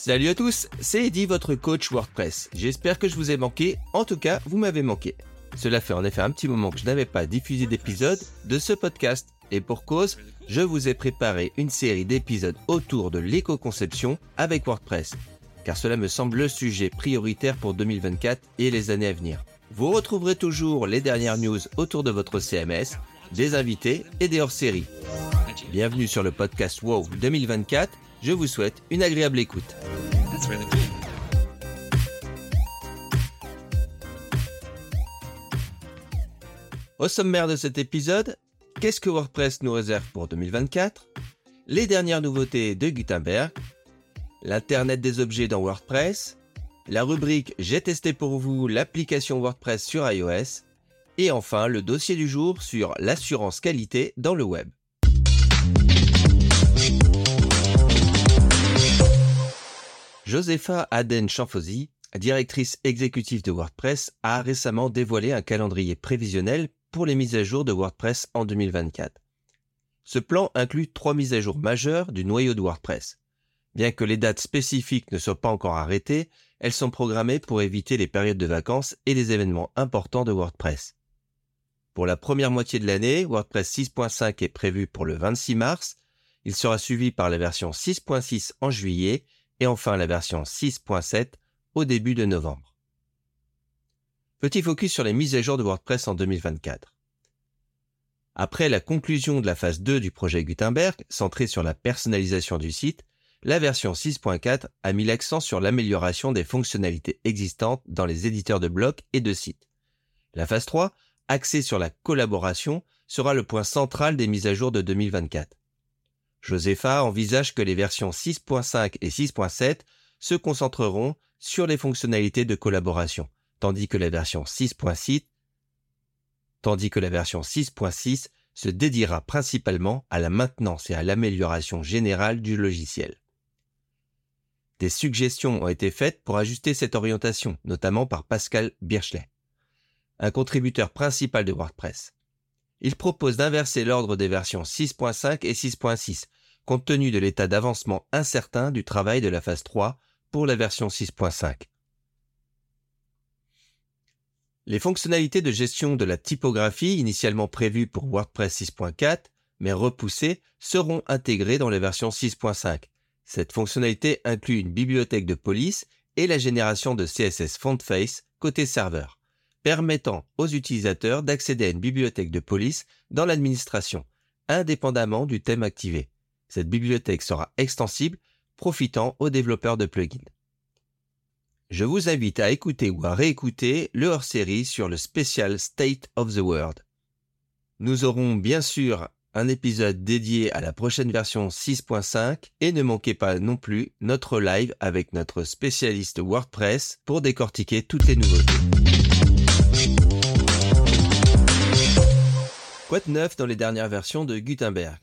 Salut à tous, c'est Eddie, votre coach WordPress. J'espère que je vous ai manqué, en tout cas, vous m'avez manqué. Cela fait en effet un petit moment que je n'avais pas diffusé d'épisode de ce podcast. Et pour cause, je vous ai préparé une série d'épisodes autour de l'éco-conception avec WordPress. Car cela me semble le sujet prioritaire pour 2024 et les années à venir. Vous retrouverez toujours les dernières news autour de votre CMS, des invités et des hors-séries. Bienvenue sur le podcast WOW 2024. Je vous souhaite une agréable écoute. Au sommaire de cet épisode, qu'est-ce que WordPress nous réserve pour 2024 Les dernières nouveautés de Gutenberg, l'Internet des objets dans WordPress, la rubrique J'ai testé pour vous l'application WordPress sur iOS, et enfin le dossier du jour sur l'assurance qualité dans le web. Josepha Aden Chanfosi, directrice exécutive de WordPress, a récemment dévoilé un calendrier prévisionnel pour les mises à jour de WordPress en 2024. Ce plan inclut trois mises à jour majeures du noyau de WordPress. Bien que les dates spécifiques ne soient pas encore arrêtées, elles sont programmées pour éviter les périodes de vacances et les événements importants de WordPress. Pour la première moitié de l'année, WordPress 6.5 est prévu pour le 26 mars, il sera suivi par la version 6.6 en juillet et enfin la version 6.7 au début de novembre. Petit focus sur les mises à jour de WordPress en 2024. Après la conclusion de la phase 2 du projet Gutenberg, centré sur la personnalisation du site, la version 6.4 a mis l'accent sur l'amélioration des fonctionnalités existantes dans les éditeurs de blocs et de sites. La phase 3, axée sur la collaboration, sera le point central des mises à jour de 2024. Josepha envisage que les versions 6.5 et 6.7 se concentreront sur les fonctionnalités de collaboration, tandis que la version 6.6 tandis que la version 6.6 se dédiera principalement à la maintenance et à l'amélioration générale du logiciel. Des suggestions ont été faites pour ajuster cette orientation, notamment par Pascal Birchlet, un contributeur principal de WordPress. Il propose d'inverser l'ordre des versions 6.5 et 6.6, compte tenu de l'état d'avancement incertain du travail de la phase 3 pour la version 6.5. Les fonctionnalités de gestion de la typographie initialement prévues pour WordPress 6.4, mais repoussées, seront intégrées dans la version 6.5. Cette fonctionnalité inclut une bibliothèque de police et la génération de CSS Fontface côté serveur, permettant aux utilisateurs d'accéder à une bibliothèque de police dans l'administration, indépendamment du thème activé. Cette bibliothèque sera extensible, profitant aux développeurs de plugins. Je vous invite à écouter ou à réécouter le hors-série sur le spécial State of the World. Nous aurons bien sûr un épisode dédié à la prochaine version 6.5 et ne manquez pas non plus notre live avec notre spécialiste WordPress pour décortiquer toutes les nouveautés. Quoi de neuf dans les dernières versions de Gutenberg?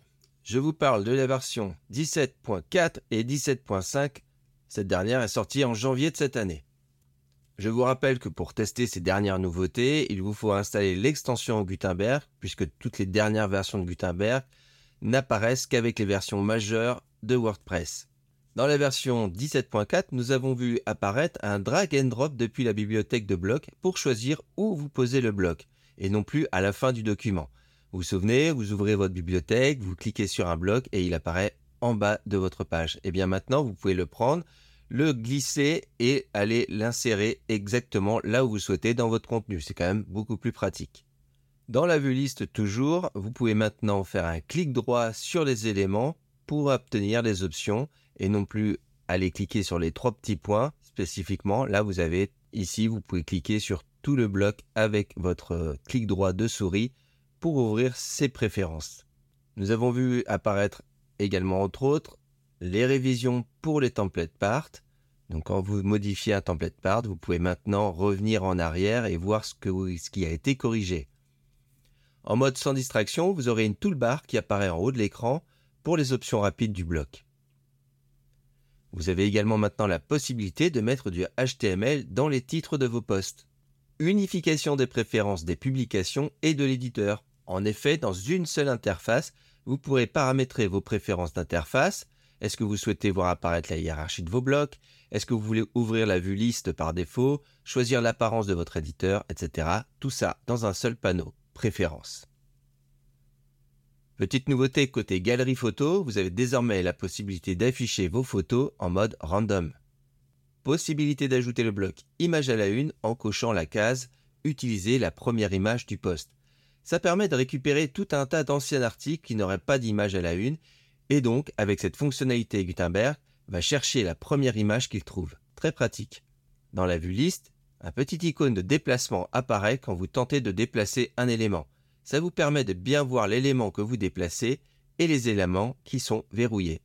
Je vous parle de la version 17.4 et 17.5. Cette dernière est sortie en janvier de cette année. Je vous rappelle que pour tester ces dernières nouveautés, il vous faut installer l'extension Gutenberg, puisque toutes les dernières versions de Gutenberg n'apparaissent qu'avec les versions majeures de WordPress. Dans la version 17.4, nous avons vu apparaître un drag and drop depuis la bibliothèque de blocs pour choisir où vous posez le bloc, et non plus à la fin du document. Vous souvenez, vous ouvrez votre bibliothèque, vous cliquez sur un bloc et il apparaît en bas de votre page. Et eh bien maintenant, vous pouvez le prendre, le glisser et aller l'insérer exactement là où vous souhaitez dans votre contenu. C'est quand même beaucoup plus pratique. Dans la vue liste toujours, vous pouvez maintenant faire un clic droit sur les éléments pour obtenir les options et non plus aller cliquer sur les trois petits points spécifiquement. Là, vous avez ici, vous pouvez cliquer sur tout le bloc avec votre clic droit de souris pour ouvrir ses préférences. Nous avons vu apparaître également entre autres les révisions pour les templates part. Donc quand vous modifiez un template part, vous pouvez maintenant revenir en arrière et voir ce, qui a été corrigé. En mode sans distraction, vous aurez une toolbar qui apparaît en haut de l'écran pour les options rapides du bloc. Vous avez également maintenant la possibilité de mettre du HTML dans les titres de vos posts. Unification des préférences des publications et de l'éditeur. En effet, dans une seule interface, vous pourrez paramétrer vos préférences d'interface, Est-ce que vous souhaitez voir apparaître la hiérarchie de vos blocs? Est-ce que vous voulez ouvrir la vue liste par défaut Choisir l'apparence de votre éditeur, etc. Tout ça dans un seul panneau. Préférences. Petite nouveauté côté galerie photo, vous avez désormais la possibilité d'afficher vos photos en mode random. Possibilité d'ajouter le bloc image à la une en cochant la case Utiliser la première image du poste. Ça permet de récupérer tout un tas d'anciens articles qui n'auraient pas d'image à la une, et donc, avec cette fonctionnalité, Gutenberg va chercher la première image qu'il trouve. Très pratique. Dans la vue liste, un petit icône de déplacement apparaît quand vous tentez de déplacer un élément ça vous permet de bien voir l'élément que vous déplacez et les éléments qui sont verrouillés.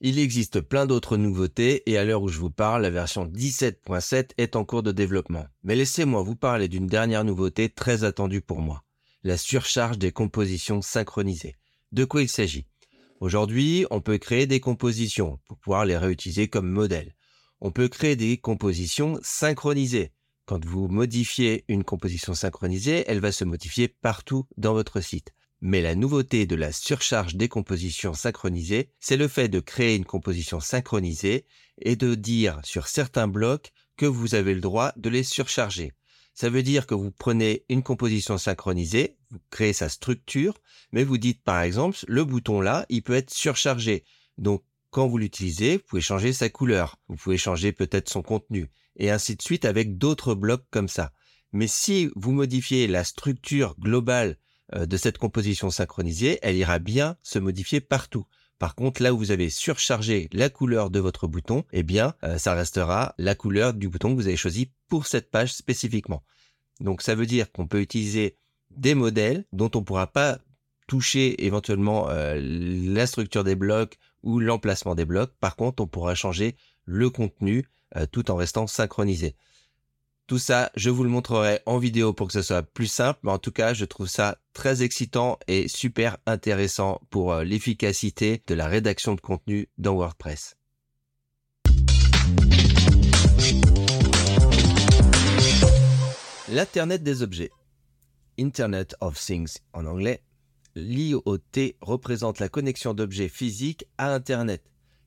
Il existe plein d'autres nouveautés et à l'heure où je vous parle, la version 17.7 est en cours de développement. Mais laissez-moi vous parler d'une dernière nouveauté très attendue pour moi. La surcharge des compositions synchronisées. De quoi il s'agit? Aujourd'hui, on peut créer des compositions pour pouvoir les réutiliser comme modèle. On peut créer des compositions synchronisées quand vous modifiez une composition synchronisée, elle va se modifier partout dans votre site. Mais la nouveauté de la surcharge des compositions synchronisées, c'est le fait de créer une composition synchronisée et de dire sur certains blocs que vous avez le droit de les surcharger. Ça veut dire que vous prenez une composition synchronisée, vous créez sa structure, mais vous dites par exemple, le bouton là, il peut être surchargé. Donc, quand vous l'utilisez, vous pouvez changer sa couleur, vous pouvez changer peut-être son contenu et ainsi de suite avec d'autres blocs comme ça. Mais si vous modifiez la structure globale euh, de cette composition synchronisée, elle ira bien se modifier partout. Par contre, là où vous avez surchargé la couleur de votre bouton, eh bien, euh, ça restera la couleur du bouton que vous avez choisi pour cette page spécifiquement. Donc, ça veut dire qu'on peut utiliser des modèles dont on ne pourra pas toucher éventuellement euh, la structure des blocs ou l'emplacement des blocs. Par contre, on pourra changer le contenu euh, tout en restant synchronisé. Tout ça, je vous le montrerai en vidéo pour que ce soit plus simple, mais en tout cas, je trouve ça très excitant et super intéressant pour euh, l'efficacité de la rédaction de contenu dans WordPress. L'Internet des objets. Internet of Things en anglais. L'IoT représente la connexion d'objets physiques à Internet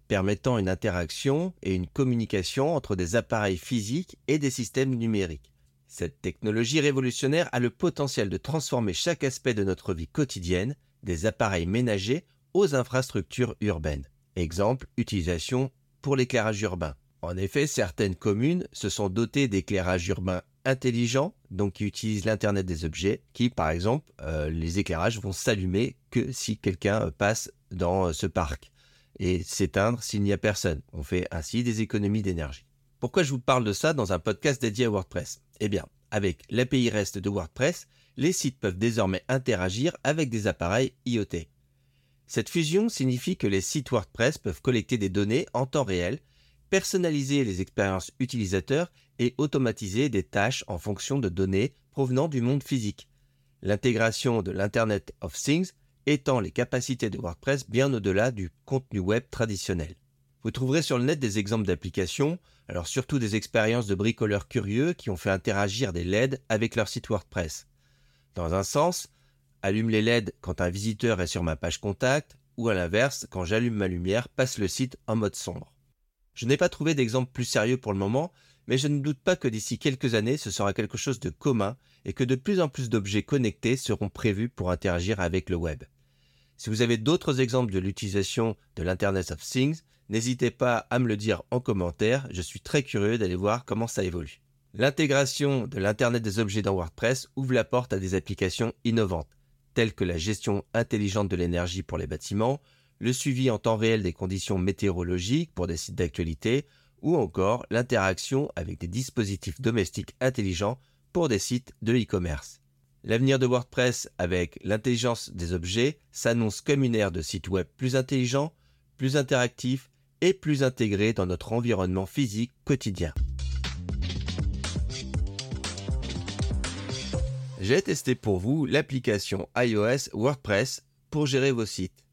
permettant une interaction et une communication entre des appareils physiques et des systèmes numériques. Cette technologie révolutionnaire a le potentiel de transformer chaque aspect de notre vie quotidienne, des appareils ménagers aux infrastructures urbaines. Exemple, utilisation pour l'éclairage urbain. En effet, certaines communes se sont dotées d'éclairage urbain intelligent, donc qui utilisent l'Internet des objets, qui par exemple, euh, les éclairages vont s'allumer que si quelqu'un passe dans euh, ce parc et s'éteindre s'il n'y a personne. On fait ainsi des économies d'énergie. Pourquoi je vous parle de ça dans un podcast dédié à WordPress? Eh bien, avec l'API REST de WordPress, les sites peuvent désormais interagir avec des appareils IoT. Cette fusion signifie que les sites WordPress peuvent collecter des données en temps réel, personnaliser les expériences utilisateurs et automatiser des tâches en fonction de données provenant du monde physique. L'intégration de l'Internet of Things étend les capacités de WordPress bien au-delà du contenu web traditionnel. Vous trouverez sur le net des exemples d'applications, alors surtout des expériences de bricoleurs curieux qui ont fait interagir des LED avec leur site WordPress. Dans un sens, allume les LED quand un visiteur est sur ma page contact, ou à l'inverse, quand j'allume ma lumière, passe le site en mode sombre. Je n'ai pas trouvé d'exemple plus sérieux pour le moment, mais je ne doute pas que d'ici quelques années ce sera quelque chose de commun et que de plus en plus d'objets connectés seront prévus pour interagir avec le web. Si vous avez d'autres exemples de l'utilisation de l'Internet of Things, n'hésitez pas à me le dire en commentaire, je suis très curieux d'aller voir comment ça évolue. L'intégration de l'Internet des objets dans WordPress ouvre la porte à des applications innovantes, telles que la gestion intelligente de l'énergie pour les bâtiments, le suivi en temps réel des conditions météorologiques pour des sites d'actualité, ou encore l'interaction avec des dispositifs domestiques intelligents pour des sites de e-commerce. L'avenir de WordPress avec l'intelligence des objets s'annonce comme une ère de site web plus intelligent, plus interactif et plus intégré dans notre environnement physique quotidien. J'ai testé pour vous l'application iOS WordPress pour gérer vos sites.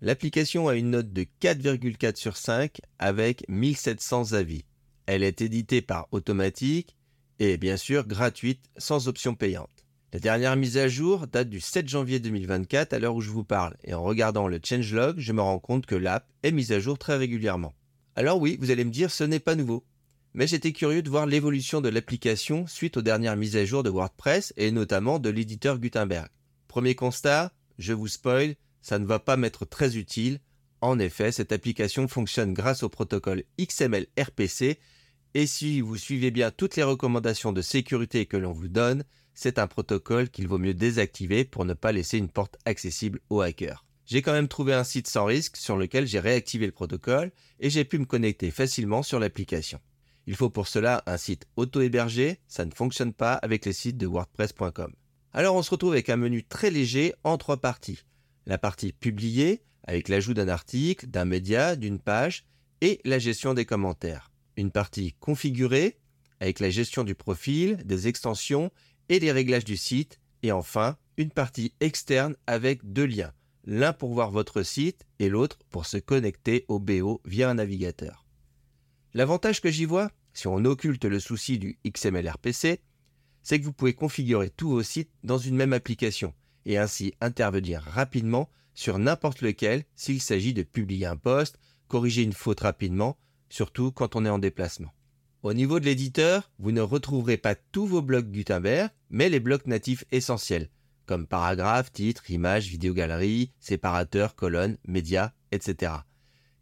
L'application a une note de 4,4 sur 5 avec 1700 avis. Elle est éditée par Automatique et bien sûr gratuite sans option payante. La dernière mise à jour date du 7 janvier 2024 à l'heure où je vous parle, et en regardant le changelog, je me rends compte que l'app est mise à jour très régulièrement. Alors oui, vous allez me dire ce n'est pas nouveau. Mais j'étais curieux de voir l'évolution de l'application suite aux dernières mises à jour de WordPress et notamment de l'éditeur Gutenberg. Premier constat, je vous spoil, ça ne va pas m'être très utile. En effet, cette application fonctionne grâce au protocole XML RPC et si vous suivez bien toutes les recommandations de sécurité que l'on vous donne, c'est un protocole qu'il vaut mieux désactiver pour ne pas laisser une porte accessible aux hackers. J'ai quand même trouvé un site sans risque sur lequel j'ai réactivé le protocole et j'ai pu me connecter facilement sur l'application. Il faut pour cela un site auto-hébergé, ça ne fonctionne pas avec les sites de wordpress.com. Alors on se retrouve avec un menu très léger en trois parties. La partie publiée, avec l'ajout d'un article, d'un média, d'une page, et la gestion des commentaires. Une partie configurée, avec la gestion du profil, des extensions et des réglages du site, et enfin une partie externe avec deux liens, l'un pour voir votre site et l'autre pour se connecter au BO via un navigateur. L'avantage que j'y vois, si on occulte le souci du XML-RPC, c'est que vous pouvez configurer tous vos sites dans une même application et ainsi intervenir rapidement sur n'importe lequel s'il s'agit de publier un post, corriger une faute rapidement, surtout quand on est en déplacement. Au niveau de l'éditeur, vous ne retrouverez pas tous vos blocs Gutenberg, mais les blocs natifs essentiels, comme paragraphes, titres, images, vidéogaleries, séparateurs, colonnes, médias, etc.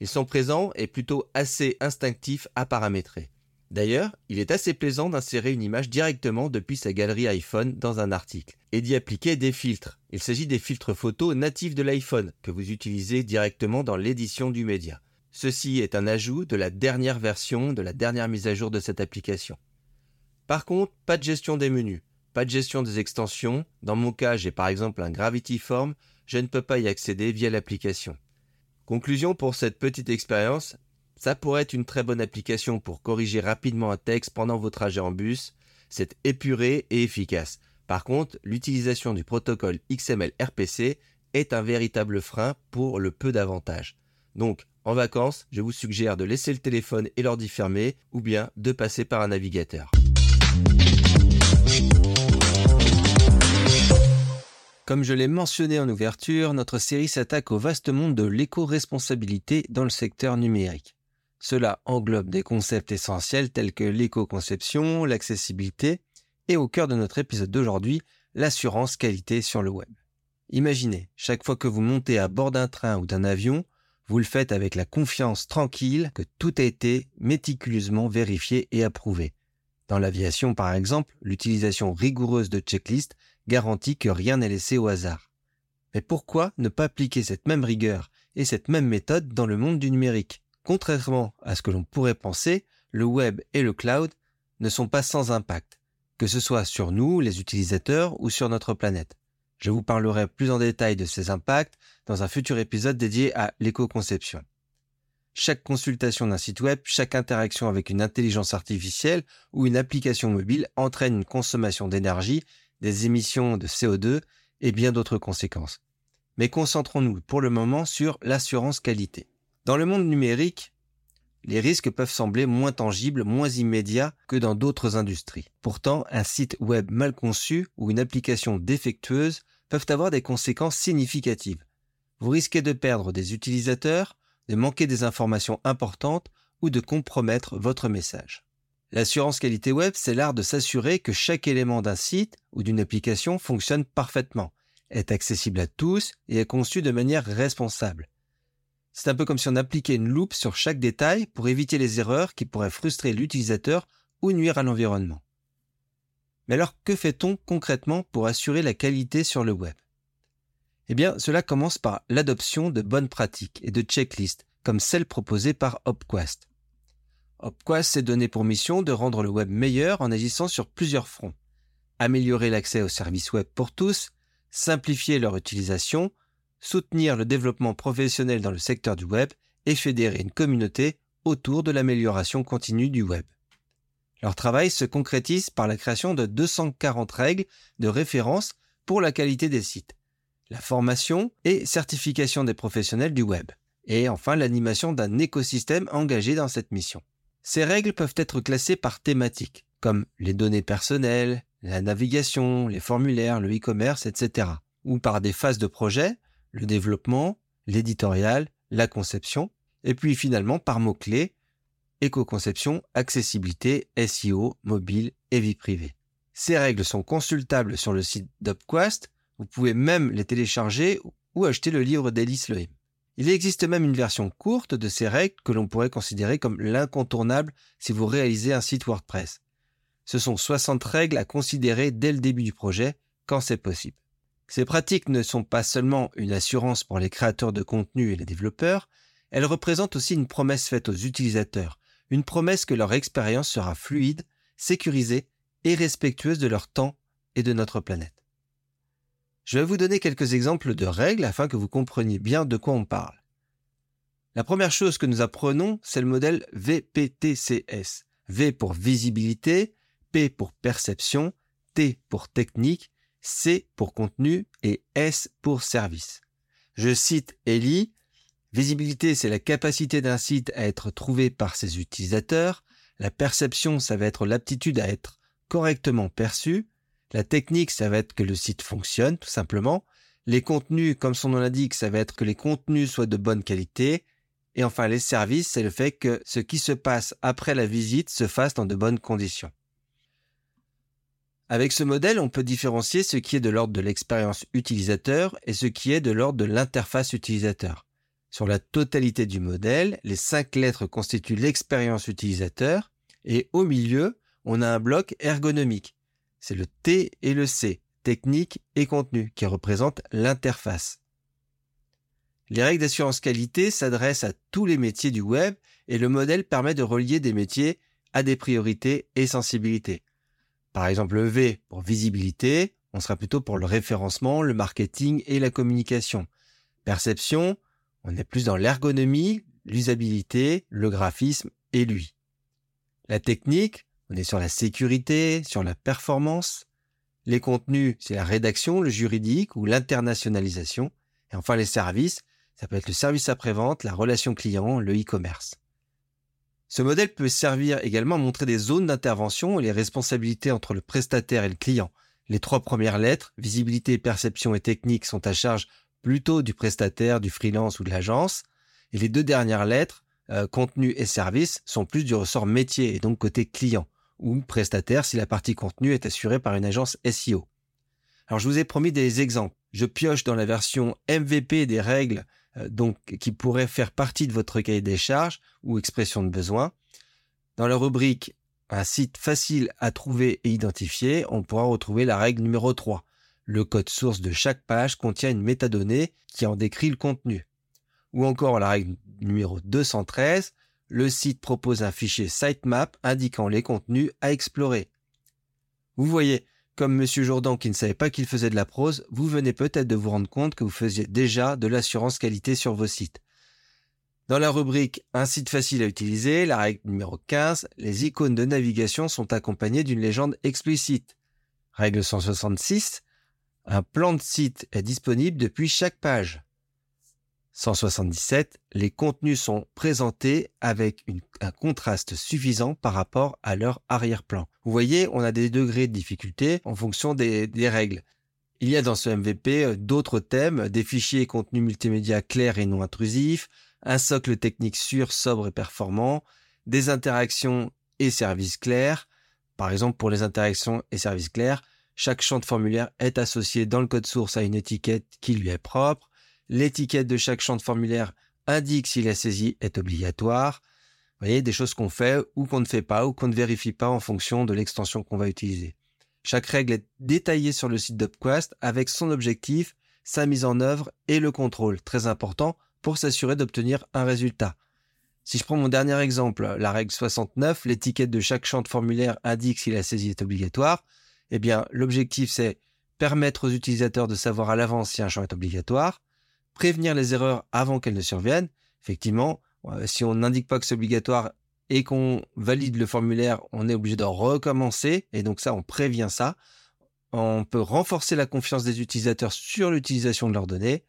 Ils sont présents et plutôt assez instinctifs à paramétrer. D'ailleurs, il est assez plaisant d'insérer une image directement depuis sa galerie iPhone dans un article et d'y appliquer des filtres. Il s'agit des filtres photos natifs de l'iPhone que vous utilisez directement dans l'édition du média. Ceci est un ajout de la dernière version, de la dernière mise à jour de cette application. Par contre, pas de gestion des menus, pas de gestion des extensions. Dans mon cas, j'ai par exemple un Gravity Form, je ne peux pas y accéder via l'application. Conclusion pour cette petite expérience, ça pourrait être une très bonne application pour corriger rapidement un texte pendant vos trajets en bus. C'est épuré et efficace. Par contre, l'utilisation du protocole XML RPC est un véritable frein pour le peu d'avantages. Donc, en vacances, je vous suggère de laisser le téléphone et l'ordi fermé ou bien de passer par un navigateur. Comme je l'ai mentionné en ouverture, notre série s'attaque au vaste monde de l'éco-responsabilité dans le secteur numérique. Cela englobe des concepts essentiels tels que l'éco-conception, l'accessibilité et au cœur de notre épisode d'aujourd'hui, l'assurance qualité sur le web. Imaginez, chaque fois que vous montez à bord d'un train ou d'un avion, vous le faites avec la confiance tranquille que tout a été méticuleusement vérifié et approuvé. Dans l'aviation, par exemple, l'utilisation rigoureuse de checklists garantit que rien n'est laissé au hasard. Mais pourquoi ne pas appliquer cette même rigueur et cette même méthode dans le monde du numérique? Contrairement à ce que l'on pourrait penser, le web et le cloud ne sont pas sans impact, que ce soit sur nous, les utilisateurs, ou sur notre planète. Je vous parlerai plus en détail de ces impacts dans un futur épisode dédié à l'éco-conception. Chaque consultation d'un site web, chaque interaction avec une intelligence artificielle ou une application mobile entraîne une consommation d'énergie, des émissions de CO2 et bien d'autres conséquences. Mais concentrons-nous pour le moment sur l'assurance qualité. Dans le monde numérique, les risques peuvent sembler moins tangibles, moins immédiats que dans d'autres industries. Pourtant, un site web mal conçu ou une application défectueuse peuvent avoir des conséquences significatives. Vous risquez de perdre des utilisateurs, de manquer des informations importantes ou de compromettre votre message. L'assurance qualité web, c'est l'art de s'assurer que chaque élément d'un site ou d'une application fonctionne parfaitement, est accessible à tous et est conçu de manière responsable. C'est un peu comme si on appliquait une loupe sur chaque détail pour éviter les erreurs qui pourraient frustrer l'utilisateur ou nuire à l'environnement. Mais alors que fait-on concrètement pour assurer la qualité sur le web? Eh cela commence par l'adoption de bonnes pratiques et de checklists comme celles proposées par Opquest. Opquest s'est donné pour mission de rendre le web meilleur en agissant sur plusieurs fronts. Améliorer l'accès aux services web pour tous, simplifier leur utilisation, soutenir le développement professionnel dans le secteur du web et fédérer une communauté autour de l'amélioration continue du web. Leur travail se concrétise par la création de 240 règles de référence pour la qualité des sites, la formation et certification des professionnels du web, et enfin l'animation d'un écosystème engagé dans cette mission. Ces règles peuvent être classées par thématique, comme les données personnelles, la navigation, les formulaires, le e-commerce, etc. Ou par des phases de projet, le développement, l'éditorial, la conception, et puis finalement par mots-clés, éco-conception, accessibilité, SEO, mobile et vie privée. Ces règles sont consultables sur le site d'Upquest, vous pouvez même les télécharger ou acheter le livre d'Elis Lohim. Il existe même une version courte de ces règles que l'on pourrait considérer comme l'incontournable si vous réalisez un site WordPress. Ce sont 60 règles à considérer dès le début du projet, quand c'est possible. Ces pratiques ne sont pas seulement une assurance pour les créateurs de contenu et les développeurs, elles représentent aussi une promesse faite aux utilisateurs, une promesse que leur expérience sera fluide, sécurisée et respectueuse de leur temps et de notre planète. Je vais vous donner quelques exemples de règles afin que vous compreniez bien de quoi on parle. La première chose que nous apprenons, c'est le modèle VPTCS. V pour visibilité, P pour perception, T pour technique, C pour contenu et S pour service. Je cite Eli, Visibilité, c'est la capacité d'un site à être trouvé par ses utilisateurs. La perception, ça va être l'aptitude à être correctement perçu. La technique, ça va être que le site fonctionne, tout simplement. Les contenus, comme son nom l'indique, ça va être que les contenus soient de bonne qualité. Et enfin, les services, c'est le fait que ce qui se passe après la visite se fasse dans de bonnes conditions. Avec ce modèle, on peut différencier ce qui est de l'ordre de l'expérience utilisateur et ce qui est de l'ordre de l'interface utilisateur. Sur la totalité du modèle, les cinq lettres constituent l'expérience utilisateur et au milieu, on a un bloc ergonomique c'est le T et le C, technique et contenu, qui représentent l'interface. Les règles d'assurance qualité s'adressent à tous les métiers du web et le modèle permet de relier des métiers à des priorités et sensibilités. Par exemple, le V pour visibilité, on sera plutôt pour le référencement, le marketing et la communication. Perception, on est plus dans l'ergonomie, l'usabilité, le graphisme et lui. La technique, on est sur la sécurité, sur la performance. Les contenus, c'est la rédaction, le juridique ou l'internationalisation. Et enfin, les services, ça peut être le service après-vente, la relation client, le e-commerce. Ce modèle peut servir également à montrer des zones d'intervention et les responsabilités entre le prestataire et le client. Les trois premières lettres, visibilité, perception et technique, sont à charge plutôt du prestataire, du freelance ou de l'agence. Et les deux dernières lettres, euh, contenu et service, sont plus du ressort métier et donc côté client ou prestataire si la partie contenu est assurée par une agence SEO. Alors je vous ai promis des exemples. Je pioche dans la version MVP des règles euh, donc qui pourraient faire partie de votre cahier des charges ou expression de besoin. Dans la rubrique un site facile à trouver et identifier, on pourra retrouver la règle numéro 3. Le code source de chaque page contient une métadonnée qui en décrit le contenu. Ou encore la règle numéro 213, le site propose un fichier sitemap indiquant les contenus à explorer. Vous voyez, comme Monsieur Jourdan qui ne savait pas qu'il faisait de la prose, vous venez peut-être de vous rendre compte que vous faisiez déjà de l'assurance qualité sur vos sites. Dans la rubrique Un site facile à utiliser, la règle numéro 15, les icônes de navigation sont accompagnées d'une légende explicite. Règle 166, un plan de site est disponible depuis chaque page. 177, les contenus sont présentés avec un contraste suffisant par rapport à leur arrière-plan. Vous voyez, on a des degrés de difficulté en fonction des, des règles. Il y a dans ce MVP euh, d'autres thèmes, des fichiers et contenus multimédia clairs et non intrusifs, un socle technique sûr, sobre et performant, des interactions et services clairs. Par exemple, pour les interactions et services clairs, chaque champ de formulaire est associé dans le code source à une étiquette qui lui est propre. L'étiquette de chaque champ de formulaire indique si la saisie est obligatoire. Vous voyez, des choses qu'on fait ou qu'on ne fait pas ou qu'on ne vérifie pas en fonction de l'extension qu'on va utiliser. Chaque règle est détaillée sur le site d'Upquest avec son objectif, sa mise en œuvre et le contrôle, très important pour s'assurer d'obtenir un résultat. Si je prends mon dernier exemple, la règle 69, l'étiquette de chaque champ de formulaire indique si la saisie est obligatoire, eh bien, l'objectif c'est permettre aux utilisateurs de savoir à l'avance si un champ est obligatoire, prévenir les erreurs avant qu'elles ne surviennent. Effectivement, euh, si on n'indique pas que c'est obligatoire et qu'on valide le formulaire, on est obligé de recommencer. Et donc ça, on prévient ça. On peut renforcer la confiance des utilisateurs sur l'utilisation de leurs données,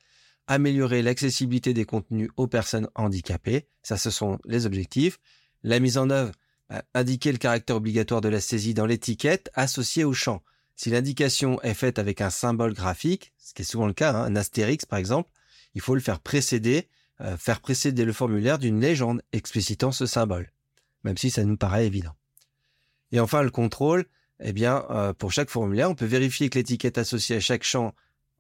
améliorer l'accessibilité des contenus aux personnes handicapées. Ça, ce sont les objectifs. La mise en œuvre, bah, indiquer le caractère obligatoire de la saisie dans l'étiquette associée au champ. Si l'indication est faite avec un symbole graphique, ce qui est souvent le cas, hein, un astérix par exemple, il faut le faire précéder, euh, faire précéder le formulaire d'une légende explicitant ce symbole, même si ça nous paraît évident. Et enfin, le contrôle, eh bien, euh, pour chaque formulaire, on peut vérifier que l'étiquette associée à chaque champ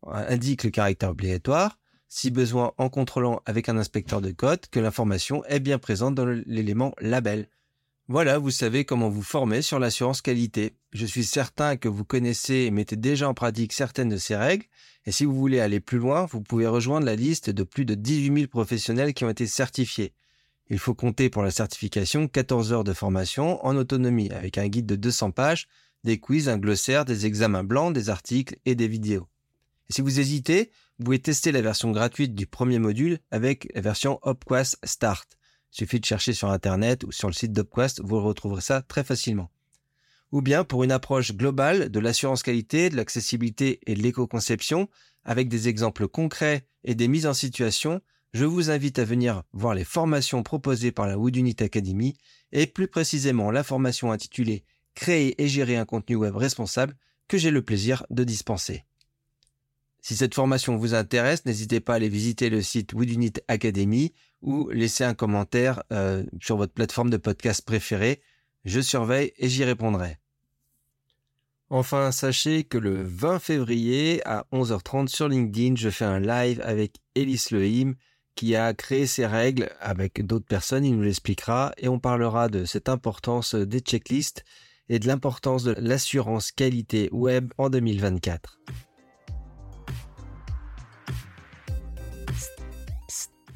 euh, indique le caractère obligatoire, si besoin en contrôlant avec un inspecteur de code que l'information est bien présente dans l'élément label. Voilà, vous savez comment vous former sur l'assurance qualité. Je suis certain que vous connaissez et mettez déjà en pratique certaines de ces règles, et si vous voulez aller plus loin, vous pouvez rejoindre la liste de plus de 18 000 professionnels qui ont été certifiés. Il faut compter pour la certification 14 heures de formation en autonomie avec un guide de 200 pages, des quiz, un glossaire, des examens blancs, des articles et des vidéos. Si vous hésitez, vous pouvez tester la version gratuite du premier module avec la version Opquast Start. Suffit de chercher sur Internet ou sur le site d'Opquast, vous retrouverez ça très facilement. Ou bien pour une approche globale de l'assurance qualité, de l'accessibilité et de l'éco-conception, avec des exemples concrets et des mises en situation, je vous invite à venir voir les formations proposées par la Wood Unit Academy et plus précisément la formation intitulée Créer et gérer un contenu web responsable que j'ai le plaisir de dispenser. Si cette formation vous intéresse, n'hésitez pas à aller visiter le site Woodunit Academy ou laisser un commentaire euh, sur votre plateforme de podcast préférée. Je surveille et j'y répondrai. Enfin, sachez que le 20 février à 11h30 sur LinkedIn, je fais un live avec Elise Lehim qui a créé ses règles avec d'autres personnes, il nous l'expliquera et on parlera de cette importance des checklists et de l'importance de l'assurance qualité web en 2024.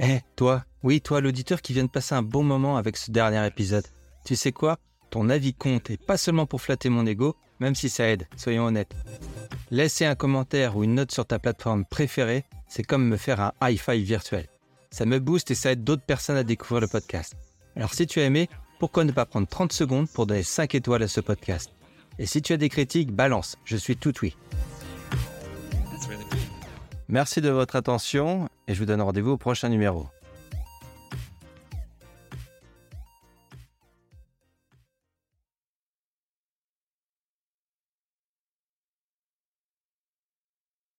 Eh, toi, oui, toi, l'auditeur qui vient de passer un bon moment avec ce dernier épisode. Tu sais quoi? Ton avis compte et pas seulement pour flatter mon ego, même si ça aide, soyons honnêtes. Laisser un commentaire ou une note sur ta plateforme préférée, c'est comme me faire un high five virtuel. Ça me booste et ça aide d'autres personnes à découvrir le podcast. Alors si tu as aimé, pourquoi ne pas prendre 30 secondes pour donner 5 étoiles à ce podcast? Et si tu as des critiques, balance, je suis tout oui. Merci de votre attention et je vous donne rendez-vous au prochain numéro.